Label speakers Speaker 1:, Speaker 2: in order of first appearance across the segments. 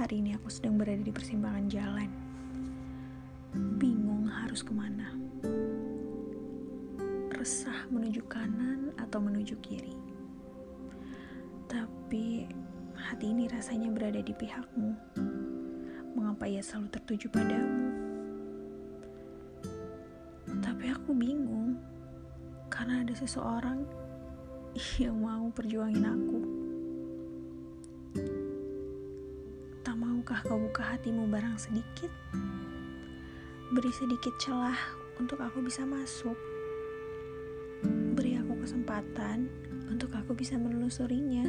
Speaker 1: hari ini aku sedang berada di persimpangan jalan. Bingung harus ke mana. Resah menuju kanan atau menuju kiri. Tapi hati ini rasanya berada di pihakmu. Mengapa ia selalu tertuju padamu? Tapi aku bingung karena ada seseorang yang mau perjuangin aku. Maukah kau buka hatimu barang sedikit? Beri sedikit celah untuk aku bisa masuk. Beri aku kesempatan untuk aku bisa menelusurinya.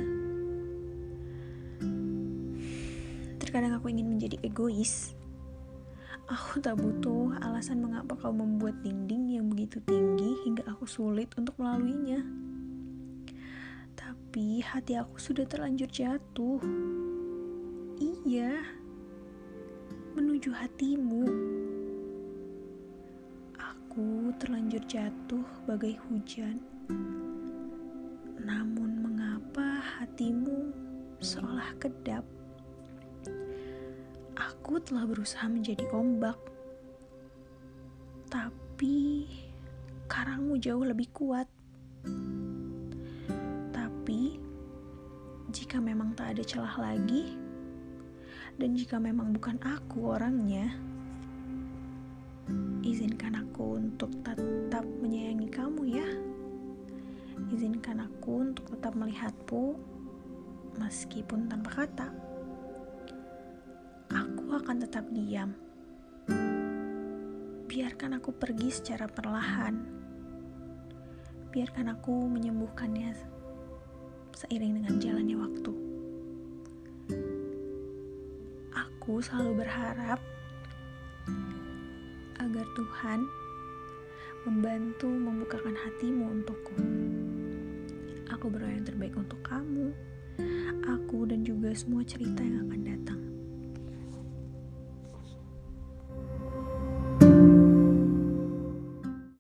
Speaker 1: Terkadang aku ingin menjadi egois. Aku tak butuh alasan mengapa kau membuat dinding yang begitu tinggi hingga aku sulit untuk melaluinya. Tapi hati aku sudah terlanjur jatuh iya menuju hatimu. Aku terlanjur jatuh bagai hujan. Namun mengapa hatimu seolah kedap? Aku telah berusaha menjadi ombak. Tapi karangmu jauh lebih kuat. Tapi jika memang tak ada celah lagi, dan jika memang bukan aku orangnya, izinkan aku untuk tetap menyayangi kamu ya. Izinkan aku untuk tetap melihatmu meskipun tanpa kata. Aku akan tetap diam. Biarkan aku pergi secara perlahan. Biarkan aku menyembuhkannya seiring dengan jalannya waktu. Aku selalu berharap agar Tuhan membantu membukakan hatimu untukku. Aku berdoa yang terbaik untuk kamu, aku, dan juga semua cerita yang akan datang.